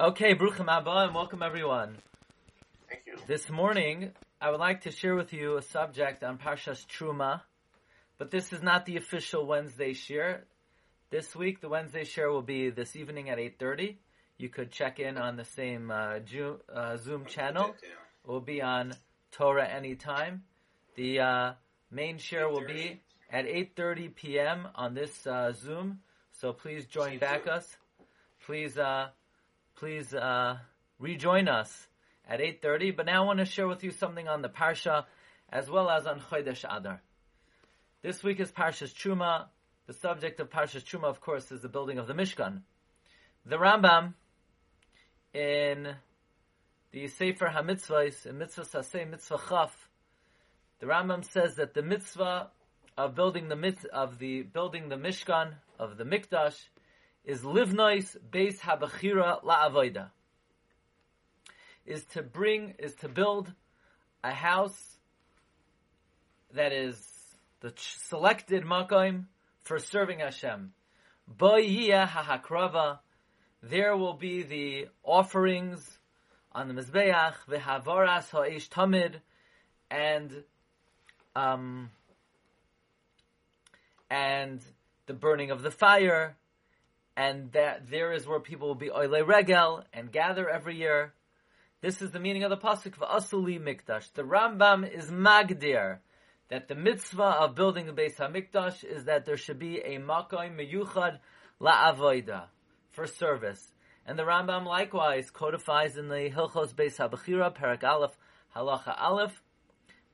Okay, Bruchim Abba, and welcome everyone. Thank you. This morning, I would like to share with you a subject on Parshas Truma, but this is not the official Wednesday share. This week, the Wednesday share will be this evening at 8.30. You could check in on the same uh, Ju- uh, Zoom channel. It will be on Torah anytime. The uh, main share will be at 8.30 p.m. on this uh, Zoom, so please join back us. Please, uh, please uh, rejoin us at 8.30. But now I want to share with you something on the Parsha as well as on Chodesh Adar. This week is Parshas Truma. The subject of Parshas Truma, of course, is the building of the Mishkan. The Rambam in the Sefer HaMitzvahs, in Mitzvah Saseh Mitzvah Chaf, the Rambam says that the mitzvah of building the mitz- of the building the Mishkan of the Mikdash is livnois beis habachira la'avoida. Is to bring is to build a house that is the selected makom for serving Hashem. Boyiyah hahakrava. There will be the offerings on the mizbeach v'havaras ha'esh tamid and um and the burning of the fire and that there is where people will be oile regel and gather every year. This is the meaning of the pasuk of Asuli Mikdash. The Rambam is magdir that the mitzvah of building the Beis Hamikdash is that there should be a makom meyuchad la'avoida for service. And the Rambam likewise codifies in the Hilchos Beis Habachira, Parak Aleph, Halacha Aleph,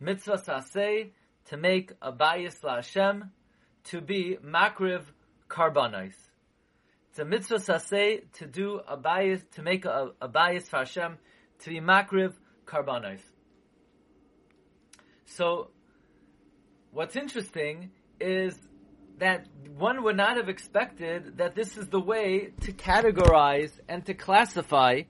mitzvah saseh to make a bayis la'Hashem to be makriv karbanos. It's a mitzvah saseh to do a bias, to make a, a bayis for Hashem to be makriv karbanos. So, what's interesting is that one would not have expected that this is the way to categorize and to classify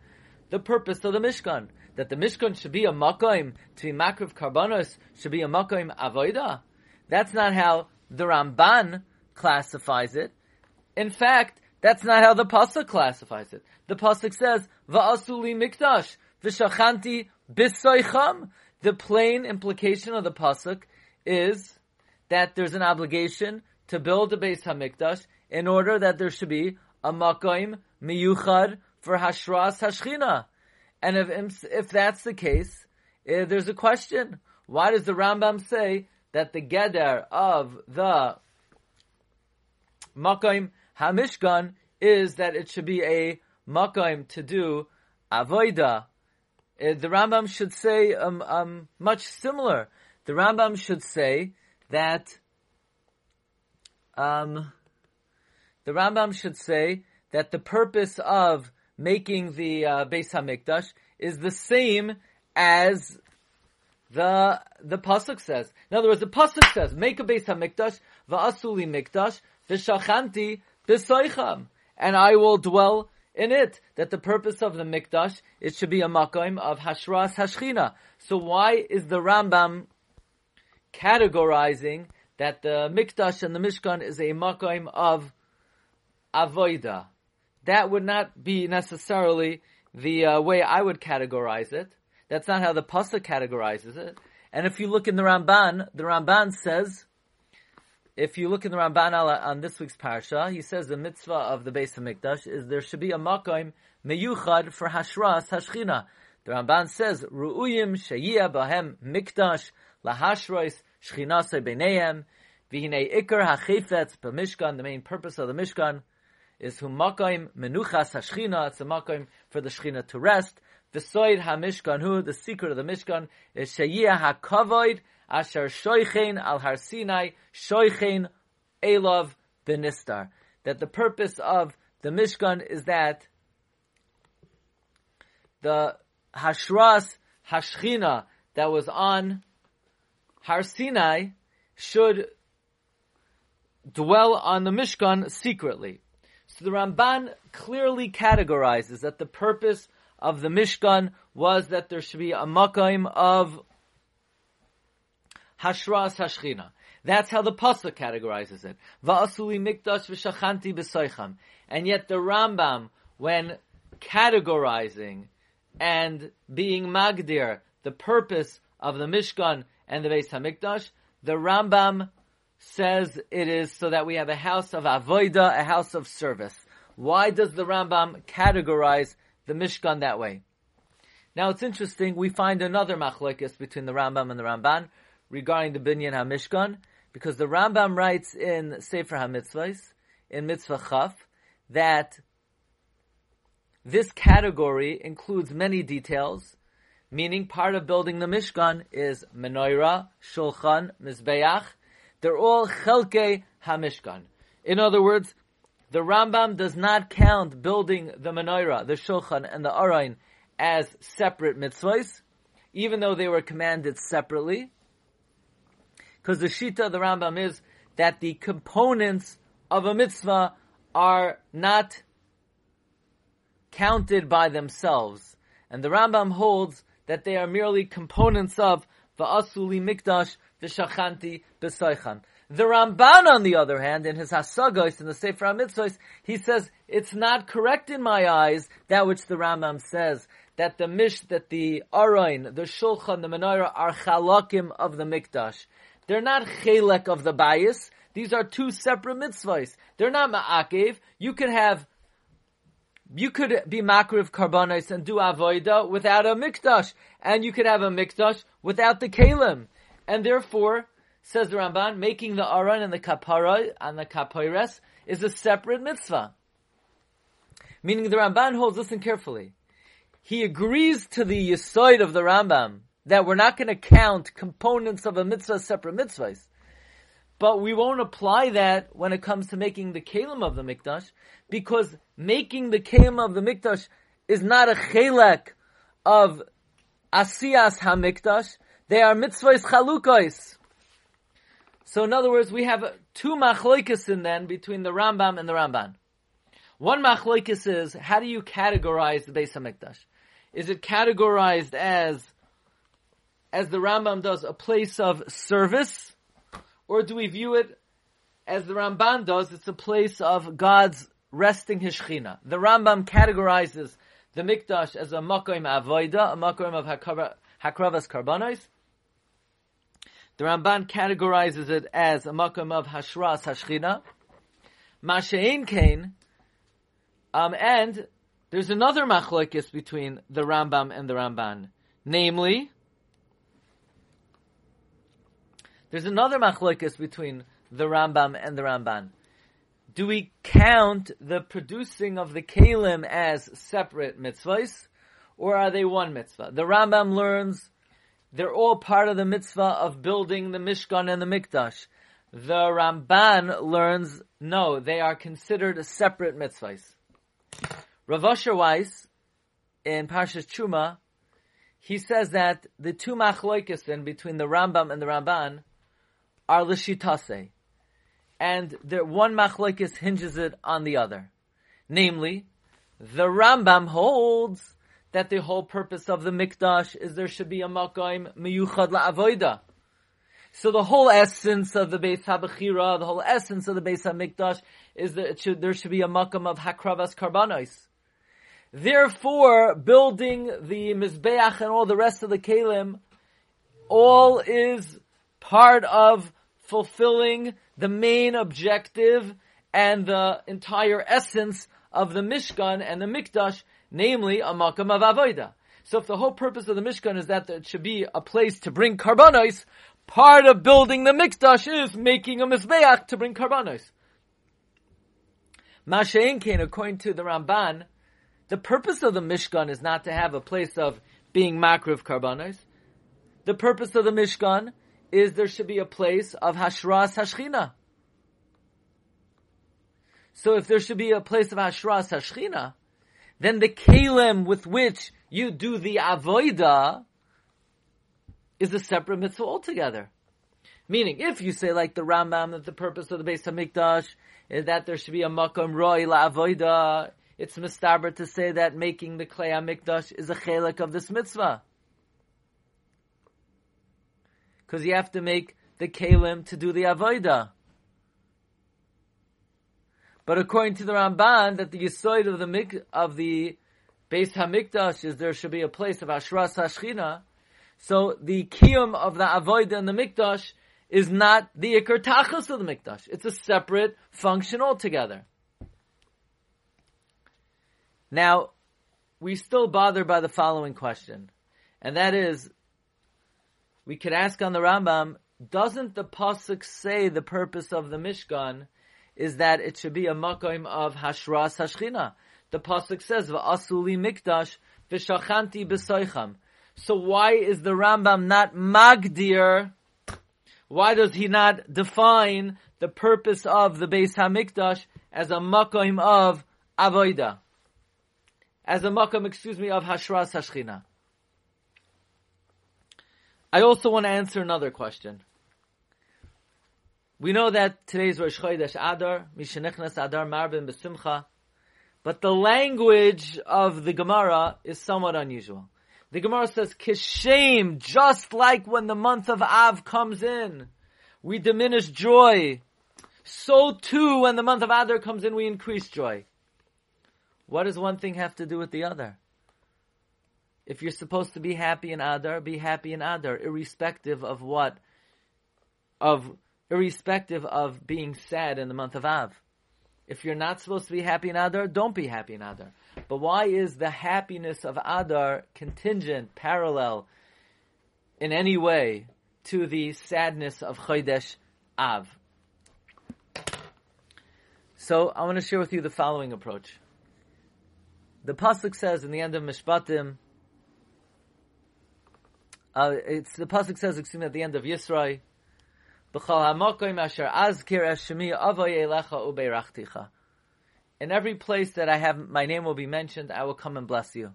the purpose of the Mishkan. That the Mishkan should be a makoim to be makriv karbanos, should be a makoim avoida. That's not how the Ramban classifies it. In fact, that's not how the pasuk classifies it. The pasuk says va'asuli mikdash v'shachanti bisoicham. The plain implication of the pasuk is that there's an obligation to build a base Hamikdash in order that there should be a makoim miyuchad for hashras hashchina. And if if that's the case, eh, there's a question: Why does the Rambam say that the geder of the makoim hamishkan is that it should be a makoim to do avoida? Eh, The Rambam should say um, um, much similar. The Rambam should say that um, the Rambam should say that the purpose of making the uh, Beis Hamikdash is the same as the the pasuk says. In other words, the pasuk says, "Make a Beis Hamikdash, va'asuli mikdash, v'shachanti b'soicham, and I will dwell in it." That the purpose of the mikdash it should be a makom of hashras hashchina. So why is the Rambam categorizing that the mikdash and the mishkan is a makom of avoida? That would not be necessarily the uh, way I would categorize it. That's not how the pasuk categorizes it. And if you look in the Ramban, the Ramban says, if you look in the Ramban on, this week's parsha, he says the mitzvah of the base of Hamikdash is there should be a makom meyuchad for hashras hashchina. The Ramban says ru'uyim sheyia bahem mikdash lahashros shchinasei b'neihem v'hinei ikar hachefetz b'mishkan. The main purpose of the Mishkan is humakim menuchas hashchina. It's a makim for the shchina to rest. The V'soid hamishkan hu. The secret of the Mishkan is sheyia hakavoid asher shoichein al har Sinai shoichein elav benistar. That the purpose of the Mishkan is that the hashras hashchina that was on Har Sinai should dwell on the Mishkan secretly. So the Ramban clearly categorizes that the purpose of the Mishkan was that there should be a makaim of Hashras Hashchina. That's how the pasuk categorizes it. Va'asuli mikdash v'shachanti b'soicham. And yet the Rambam, when categorizing and being magdir the purpose of the Mishkan and the Beis Hamikdash, the Rambam says it is so that we have a house of avoida, a house of service. Why does the Rambam categorize the Mishkan that way? Now it's interesting, we find another machlekes between the Rambam and the Ramban regarding the Binyan HaMishkan, because the Rambam writes in Sefer HaMitzvahs, in Mitzvah Chaf, that this category includes many details, meaning part of building the Mishkan is menorah, shulchan, mizbeach. They're all chelke hamishkan. In other words, the Rambam does not count building the menorah, the shulchan, and the arayin as separate mitzvahs, even though they were commanded separately. Because the shita of the Rambam is that the components of a mitzvah are not counted by themselves. And the Rambam holds that they are merely components of the Va'asuli Mikdash V'shachanti B'soichan. The Ramban, on the other hand, in his Hasagos, in the Sefer HaMitzvahs, he says, it's not correct in my eyes, that which the Rambam says, that the mish, that the Arain, the Shulchan, the Menorah are chalakim of the Mikdash. They're not chelek of the bias. These are two separate mitzvahs. They're not ma'akev. You could have you could be makriv karbanis and do avoida without a mikdash, and you could have a mikdash without the kalim, and therefore, says the Ramban, making the aron and the kapara and the kapoires is a separate mitzvah. Meaning the Ramban holds, listen carefully, he agrees to the yisoid of the Rambam that we're not going to count components of a mitzvah separate mitzvahs. But we won't apply that when it comes to making the kalim of the mikdash, because making the kalim of the mikdash is not a chelek of asiyas hamikdash. They are mitzvahs chalukos. So in other words, we have two machloikis in then between the Rambam and the Ramban. One machloikis is, how do you categorize the Beis HaMikdash? Is it categorized as, as the Rambam does, a place of service? Or do we view it as the Ramban does, it's a place of God's resting his Shechina. The Rambam categorizes the Mikdash as a Makom Avoida, a Makom of Hakravas Karbanos. The Ramban categorizes it as a Makom of Hashras Hashchina. Mashein Kain, um, and there's another machlokes between the Rambam and the Ramban. Namely, there's another machlokes between the Rambam and the Ramban do we count the producing of the kalim as separate mitzvahs, or are they one mitzvah? The Rambam learns they're all part of the mitzvah of building the Mishkan and the Mikdash. The Ramban learns no, they are considered separate mitzvahs. Rav Asher Weiss in Parshas Truma, he says that the two machloikesin between the Rambam and the Ramban are l'shitase and the one machlekes hinges it on the other. Namely, the Rambam holds that the whole purpose of the mikdash is there should be a makom miyuchad la'avoida. So the whole essence of the Beis Habachira, the whole essence of the Beis Hamikdash is that should, there should be a makam of Hakravas Karbanos. Therefore, building the Mizbeach and all the rest of the Kalim, all is part of fulfilling the main objective and the entire essence of the Mishkan and the Mikdash, namely a Makam of Avodah. So if the whole purpose of the Mishkan is that it should be a place to bring karbanos, part of building the Mikdash is making a Mizbeach to bring karbanos. Mashain Kain, according to the Ramban, the purpose of the Mishkan is not to have a place of being makriv karbanos. The purpose of the Mishkan is there should be a place of Hashras Hashchina. So if there should be a place of Hashras Hashchina, then the kalim with which you do the avoida is a separate mitzvah altogether. Meaning, if you say like the Rambam that the purpose of the Beis Hamikdash is that there should be a makom roi la avoida, it's mistaber to say that making the klei Hamikdash is a chelik of this mitzvah because you have to make the kalim to do the avodah. But according to the Ramban, that the yisoid of the mik of the Beis Hamikdash is there should be a place of Ashras Hashchina. So the kiyum of the avodah and the mikdash is not the ikar tachas of the mikdash. It's a separate function altogether. Now, we still bothered by the following question, and that is, we could ask on the Rambam, doesn't the pasuk say the purpose of the Mishkan is that it should be a makom of hashras hashchina? The pasuk says, "Va'asuli mikdash v'shachanti b'soicham." So why is the Rambam not magdir? Why does he not define the purpose of the Beis Hamikdash as a makom of avoida? As a makom, excuse me, of hashras hashchina? I also want to answer another question. We know that today's Rosh Chodesh Adar, Mishenichnas Adar Marbin Besimcha, but the language of the Gemara is somewhat unusual. The Gemara says, Kishem, just like when the month of Av comes in, we diminish joy. So too, when the month of Adar comes in, we increase joy. What does one thing have to do with the other? If you're supposed to be happy in Adar, be happy in Adar, irrespective of what, of, irrespective of being sad in the month of Av. If you're not supposed to be happy in Adar, don't be happy in Adar. But why is the happiness of Adar contingent, parallel, in any way to the sadness of Chodesh Av? So I want to share with you the following approach. The pasuk says in the end of Mishpatim, uh, it's the pasuk says, excuse me, at the end of Yisro, "B'chal hamakoyim asher azkir eshemi avoy elecha ubeirachticha." In every place that I have my name will be mentioned, I will come and bless you.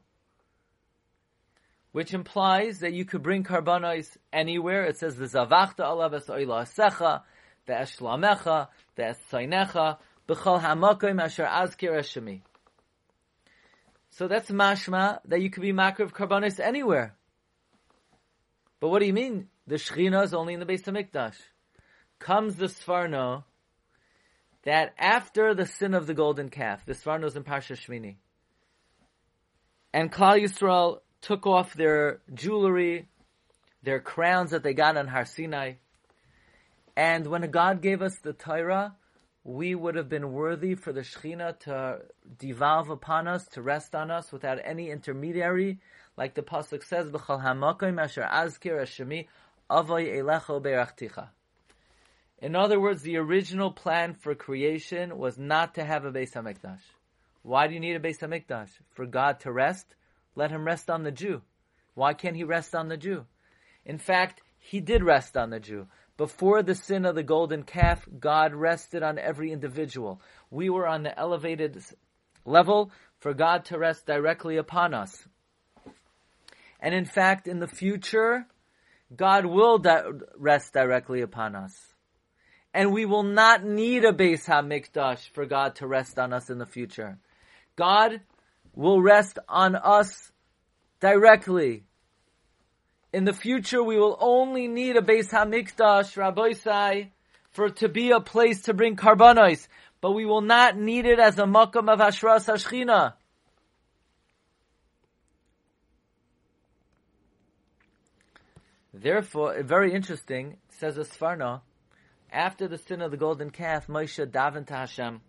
Which implies that you could bring karbanos anywhere. It says, "V'zavachta alav es oila asecha, ve'eshlamecha, ve'esaynecha, b'chal hamakoyim asher azkir eshemi." So that's mashma that you could be makar of karbanos anywhere. But what do you mean? The Shechina is only in the Beis Mikdash. Comes the Sforno that after the sin of the golden calf, the Sforno is in Parsha Shmini, and Klal Yisrael took off their jewelry, their crowns that they got on Har Sinai, and when God gave us the Torah, we would have been worthy for the Shechina to devolve upon us, to rest on us without any intermediary, like the pasuk says, "B'chal hamakim asher azkir hashemi avoy elecho berachticha." In other words, the original plan for creation was not to have a Beis Hamikdash. Why do you need a Beis Hamikdash? For God to rest? Let Him rest on the Jew. Why can't He rest on the Jew? In fact, He did rest on the Jew. Before the sin of the golden calf, God rested on every individual. We were on the elevated level for God to rest directly upon us. And in fact, in the future, God will di- rest directly upon us. And we will not need a Beis HaMikdash for God to rest on us in the future. God will rest on us directly. In the future, we will only need a Beis HaMikdash, Rabbi for it to be a place to bring karbanos, but we will not need it as a makam of Hashras Hashchina. Therefore, very interesting, says a Sforno, after the sin of the golden calf, Moshe davened to Hashem.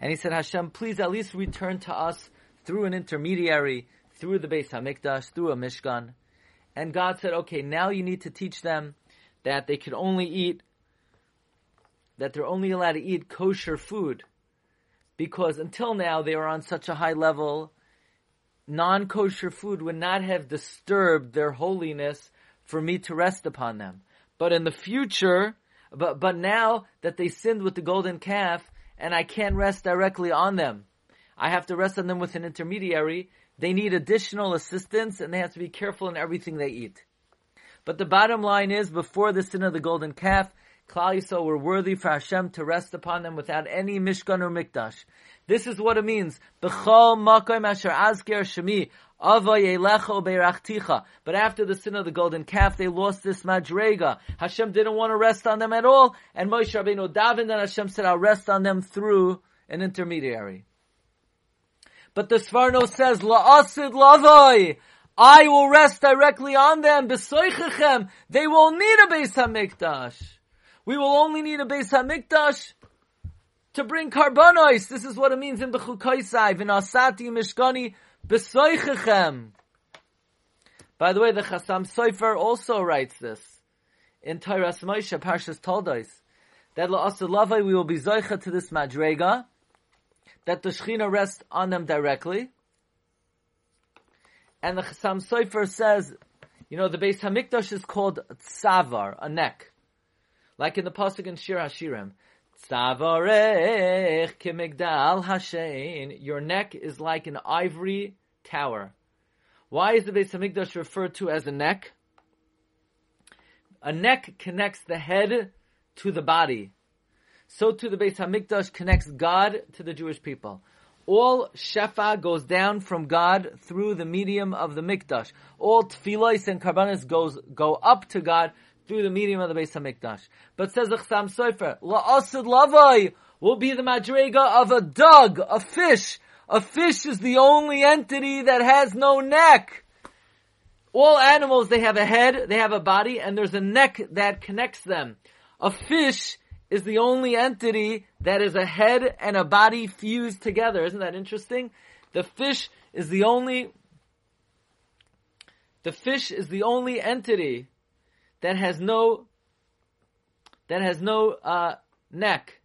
And he said, Hashem, please at least return to us through an intermediary, through the Beis HaMikdash, through a Mishkan. And God said, okay, now you need to teach them that they can only eat, that they're only allowed to eat kosher food. Because until now they were on such a high level, non-kosher food would not have disturbed their holiness for me to rest upon them. But in the future, but, but now that they sinned with the golden calf, and I can't rest directly on them, I have to rest on them with an intermediary, they need additional assistance and they have to be careful in everything they eat. But the bottom line is, before the sin of the golden calf, Klal Yisrael were worthy for Hashem to rest upon them without any Mishkan or Mikdash. This is what it means. But after the sin of the golden calf, they lost this madrega. Hashem didn't want to rest on them at all, and Moshe Rabbeinu davened, and Hashem said, "I'll rest on them through an intermediary." But the Sforno says, La'asid lavoi. I will rest directly on them. Besoichechem. They will need a Beis HaMikdash. We will only need a Beis HaMikdash to bring karbonos. This is what it means in Bechukaisai. V'nasati mishkani besoichechem. By the way, the Chasam Sofer also writes this in Tairas Moshe, Parshas Toldos, that La'asad Lavai, we will be Zoicha to this Madrega, that the Shechina rests on them directly. And the Chasam Sofer says, you know, the Beis Hamikdash is called Tsavar, a neck. Like in the Pasuk in Shir Hashirim. Tsavarech kimigdal hashein. Your neck is like an ivory tower. Why is the Beis Hamikdash referred to as a neck? A neck connects the head to the body. So too the Beis Hamikdash connects God to the Jewish people. All shefa goes down from God through the medium of the mikdash. All tefillos and karbanis goes go up to God through the medium of the Beis Hamikdash. But says the Chasam Sofer, la'asid lavai will be the madrega of a dog, a fish. A fish is the only entity that has no neck. All animals, they have a head, they have a body, and there's a neck that connects them. A fish is the only entity that is a head and a body fused together. Isn't that interesting? The fish is the only, the fish is the only entity that has no, that has no, uh, neck.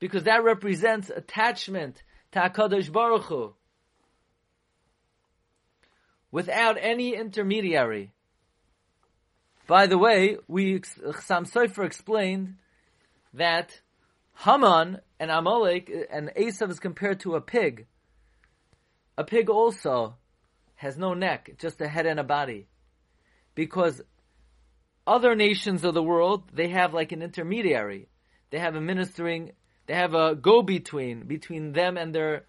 Because that represents attachment to HaKadosh Baruch Hu. Without any intermediary. By the way, we, Sam Sofer explained that Haman and Amalek and Esav is compared to a pig. A pig also has no neck, just a head and a body. Because other nations of the world, they have like an intermediary. They have a ministering, they have a go-between, between them and their,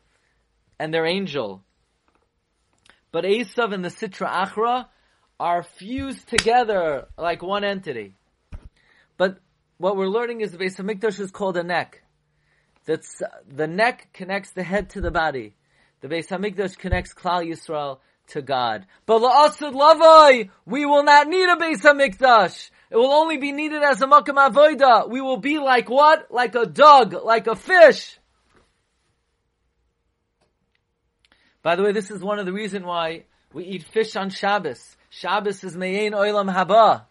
and their angel. But Esav and the Sitra Achra are fused together like one entity. What we're learning is the base of Mikdash is called a neck. That's the neck connects the head to the body. The base of Mikdash connects Klal Yisrael to God. But la'asud lavai, we will not need a base of Mikdash. It will only be needed as a makam avoida. We will be like what? Like a dog, like a fish. By the way, this is one of the reasons why we eat fish on Shabbos. Shabbos is Me'ein Oilam Haba.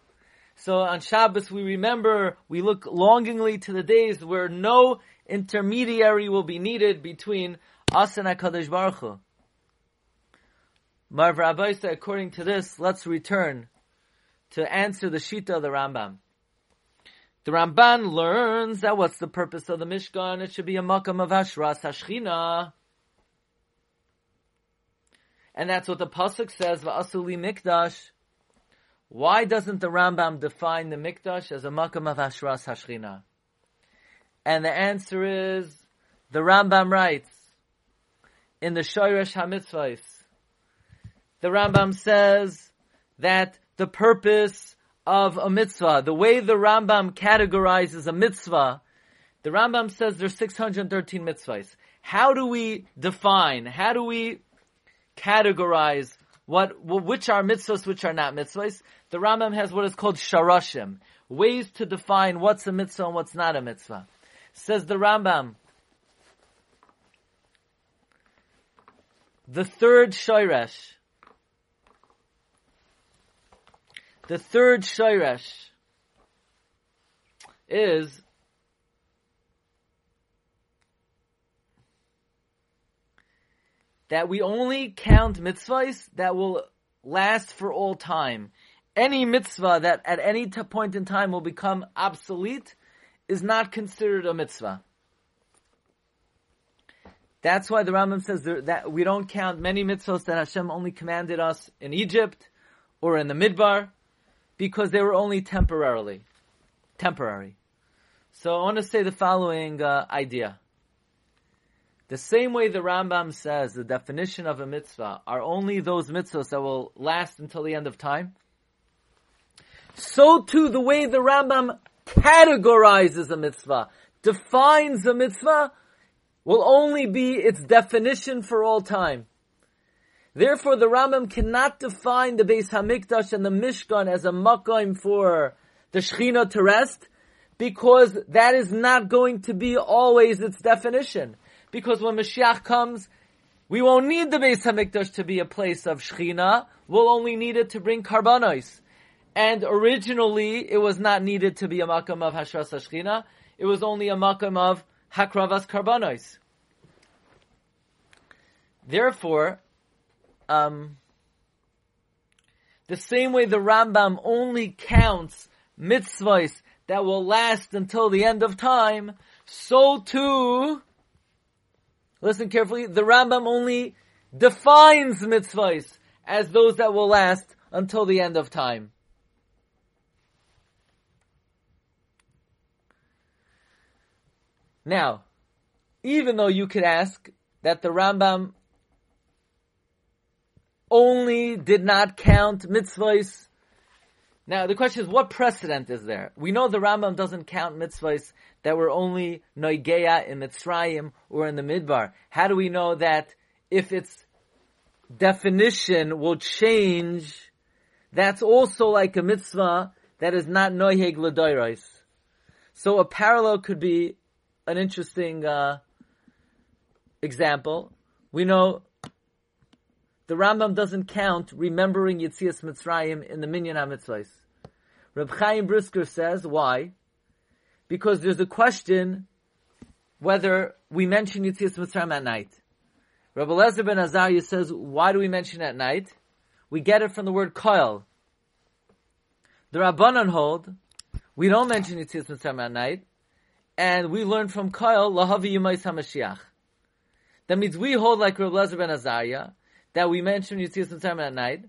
So on Shabbos we remember, we look longingly to the days where no intermediary will be needed between us and HaKadosh Baruch Hu. Marv Rabbaisa, according to this, let's return to answer the Shita of the Rambam. The Ramban learns that what's the purpose of the Mishkan? It should be a makam of Hashras Hashchina. And that's what the Pasuk says, Va'asuli Mikdash. Why doesn't the Rambam define the Mikdash as a makam of Hashras Hashchina? And the answer is, the Rambam writes, in the Shoresh HaMitzvahs, the Rambam says that the purpose of a mitzvah, the way the Rambam categorizes a mitzvah, the Rambam says there's 613 mitzvahs. How do we define, how do we categorize what, which are mitzvahs, which are not mitzvahs? The Rambam has what is called sharashim, ways to define what's a mitzvah and what's not a mitzvah. Says the Rambam, the third shoresh, the third shoresh is that we only count mitzvahs that will last for all time. Any mitzvah that at any t- point in time will become obsolete is not considered a mitzvah. That's why the Rambam says that we don't count many mitzvahs that Hashem only commanded us in Egypt or in the Midbar because they were only temporarily. Temporary. So I want to say the following uh, idea. The same way the Rambam says the definition of a mitzvah are only those mitzvahs that will last until the end of time. So too the way the Rambam categorizes a mitzvah, defines a mitzvah, will only be its definition for all time. Therefore, the Rambam cannot define the Beis Hamikdash and the Mishkan as a makom for the Shechina to rest, because that is not going to be always its definition. Because when Mashiach comes, we won't need the Beis Hamikdash to be a place of Shechina. We'll only need it to bring karbanos. And originally, it was not needed to be a makam of Hashras Shechina. It was only a makam of Hakravas karbanos. Therefore, um, the same way the Rambam only counts mitzvahs that will last until the end of time, so too, listen carefully, the Rambam only defines mitzvahs as those that will last until the end of time. Now, even though you could ask that the Rambam only did not count mitzvahs now the question is, what precedent is there? We know the Rambam doesn't count mitzvahs that were only noigeya in Mitzrayim or in the Midbar. How do we know that if its definition will change, that's also like a mitzvah that is not noiheg l'doiros? So a parallel could be an interesting uh, example. We know the Rambam doesn't count remembering Yitzias Mitzrayim in the Minyan HaMitzvahs. Reb Chaim Brisker says, why? Because there's a question whether we mention Yitzias Mitzrayim at night. Reb Eliezer ben Azariah says, why do we mention at night? We get it from the word koil. The Rabbanon hold, we don't mention Yitzias Mitzrayim at night, and we learn from koil, lahavi yumais HaMashiach. That means we hold like Reb Eliezer ben Azariah, that we mention Yitzias Mitzrayim at night.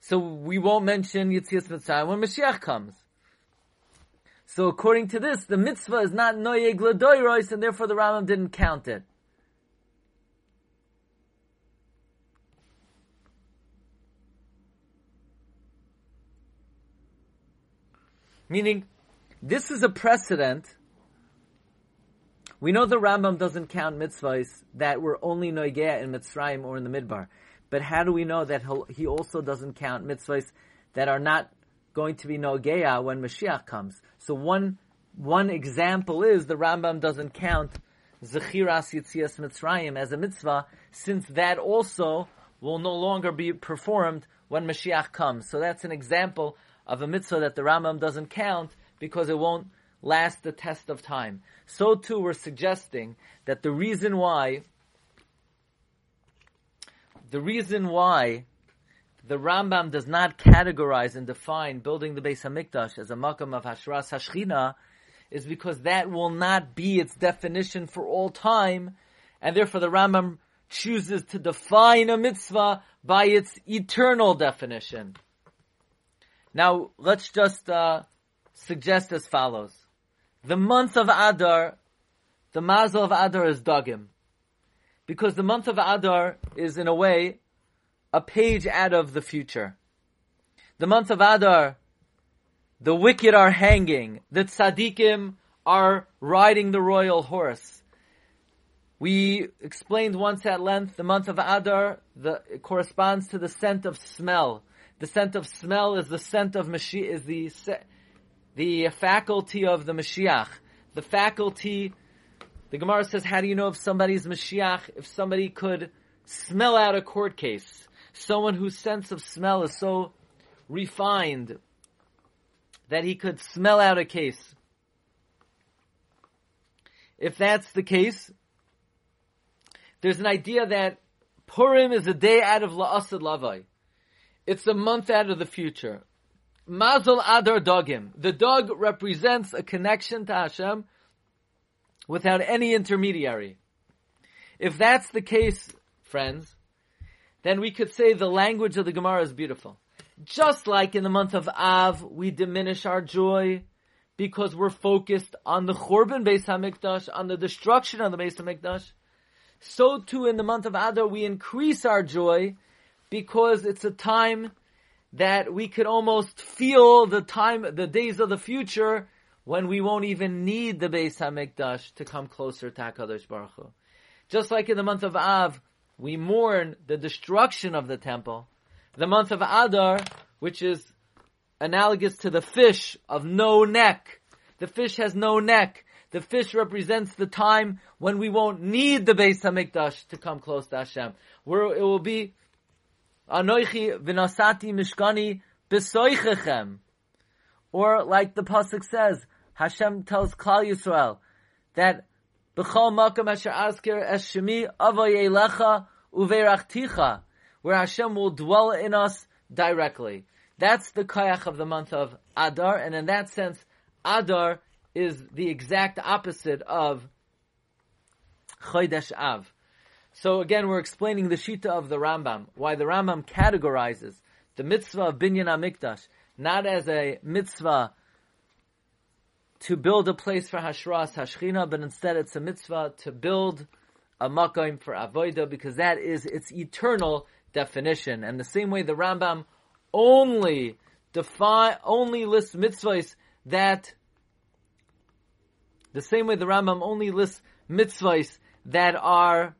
So we won't mention Yitzias Mitzrayim when Mashiach comes. So according to this, the mitzvah is not Noyeg Ladoirois, and therefore the Rambam didn't count it. Meaning, this is a precedent we know the Rambam doesn't count mitzvahs that were only noigea in Mitzrayim or in the Midbar. But how do we know that he also doesn't count mitzvahs that are not going to be noigea when Mashiach comes? So one, one example is the Rambam doesn't count Zechiras Yitzias Mitzrayim as a mitzvah, since that also will no longer be performed when Mashiach comes. So that's an example of a mitzvah that the Rambam doesn't count because it won't last the test of time. So too we're suggesting that the reason why the reason why the Rambam does not categorize and define building the Beis Hamikdash as a makam of Hashras Hashchina is because that will not be its definition for all time, and therefore the Rambam chooses to define a mitzvah by its eternal definition. Now, let's just uh, suggest as follows. The month of Adar, the mazel of Adar is Dagim. Because the month of Adar is in a way a page out of the future. The month of Adar, the wicked are hanging, the tzaddikim are riding the royal horse. We explained once at length the month of Adar the, corresponds to the scent of smell. The scent of smell is the scent of Mashiach, is the the faculty of the Mashiach, the faculty, the Gemara says, how do you know if somebody's Mashiach, if somebody could smell out a court case? Someone whose sense of smell is so refined that he could smell out a case. If that's the case, there's an idea that Purim is a day out of La'asad Lavai. It's a month out of the future. Mazel Adar Dogim. The dog represents a connection to Hashem without any intermediary. If that's the case, friends, then we could say the language of the Gemara is beautiful. Just like in the month of Av, we diminish our joy because we're focused on the Churban Beis Hamikdash, on the destruction of the Beis Hamikdash. So too in the month of Adar, we increase our joy because it's a time that we could almost feel the time, the days of the future when we won't even need the Beis Hamikdash to come closer to Hakadosh Baruch Hu. Just like in the month of Av, we mourn the destruction of the temple. The month of Adar, which is analogous to the fish of no neck. The fish has no neck. The fish represents the time when we won't need the Beis Hamikdash to come close to Hashem. Where it will be Anoichi v'nasati mishkani b'soichechem. Or like the pasuk says, Hashem tells Klal Yisrael that B'chol makam asher azker es shemi avoyelecha uverachticha, where Hashem will dwell in us directly. That's the kayach of the month of Adar, and in that sense, Adar is the exact opposite of Chodesh Av. So again, we're explaining the Shita of the Rambam, why the Rambam categorizes the mitzvah of Binyan HaMikdash not as a mitzvah to build a place for Hashras Hashchina, but instead it's a mitzvah to build a makom for Avodah, because that is its eternal definition. And the same way the Rambam only define, only lists mitzvahs that, the same way the Rambam only lists mitzvahs that are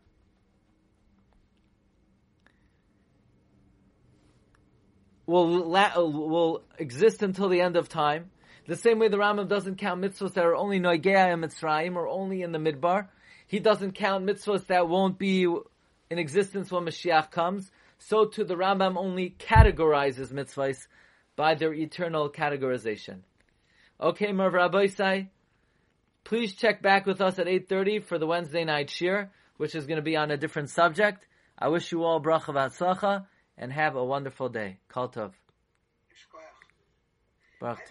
will uh, will exist until the end of time. The same way the Rambam doesn't count mitzvahs that are only Noigea and Mitzrayim or only in the Midbar. He doesn't count mitzvahs that won't be in existence when Mashiach comes. So too the Rambam only categorizes mitzvahs by their eternal categorization. Okay, Merv Rabbi please check back with us at 8.30 for the Wednesday night shir, which is going to be on a different subject. I wish you all bracha v'atzlacha and have a wonderful day. Kol tov. Baruch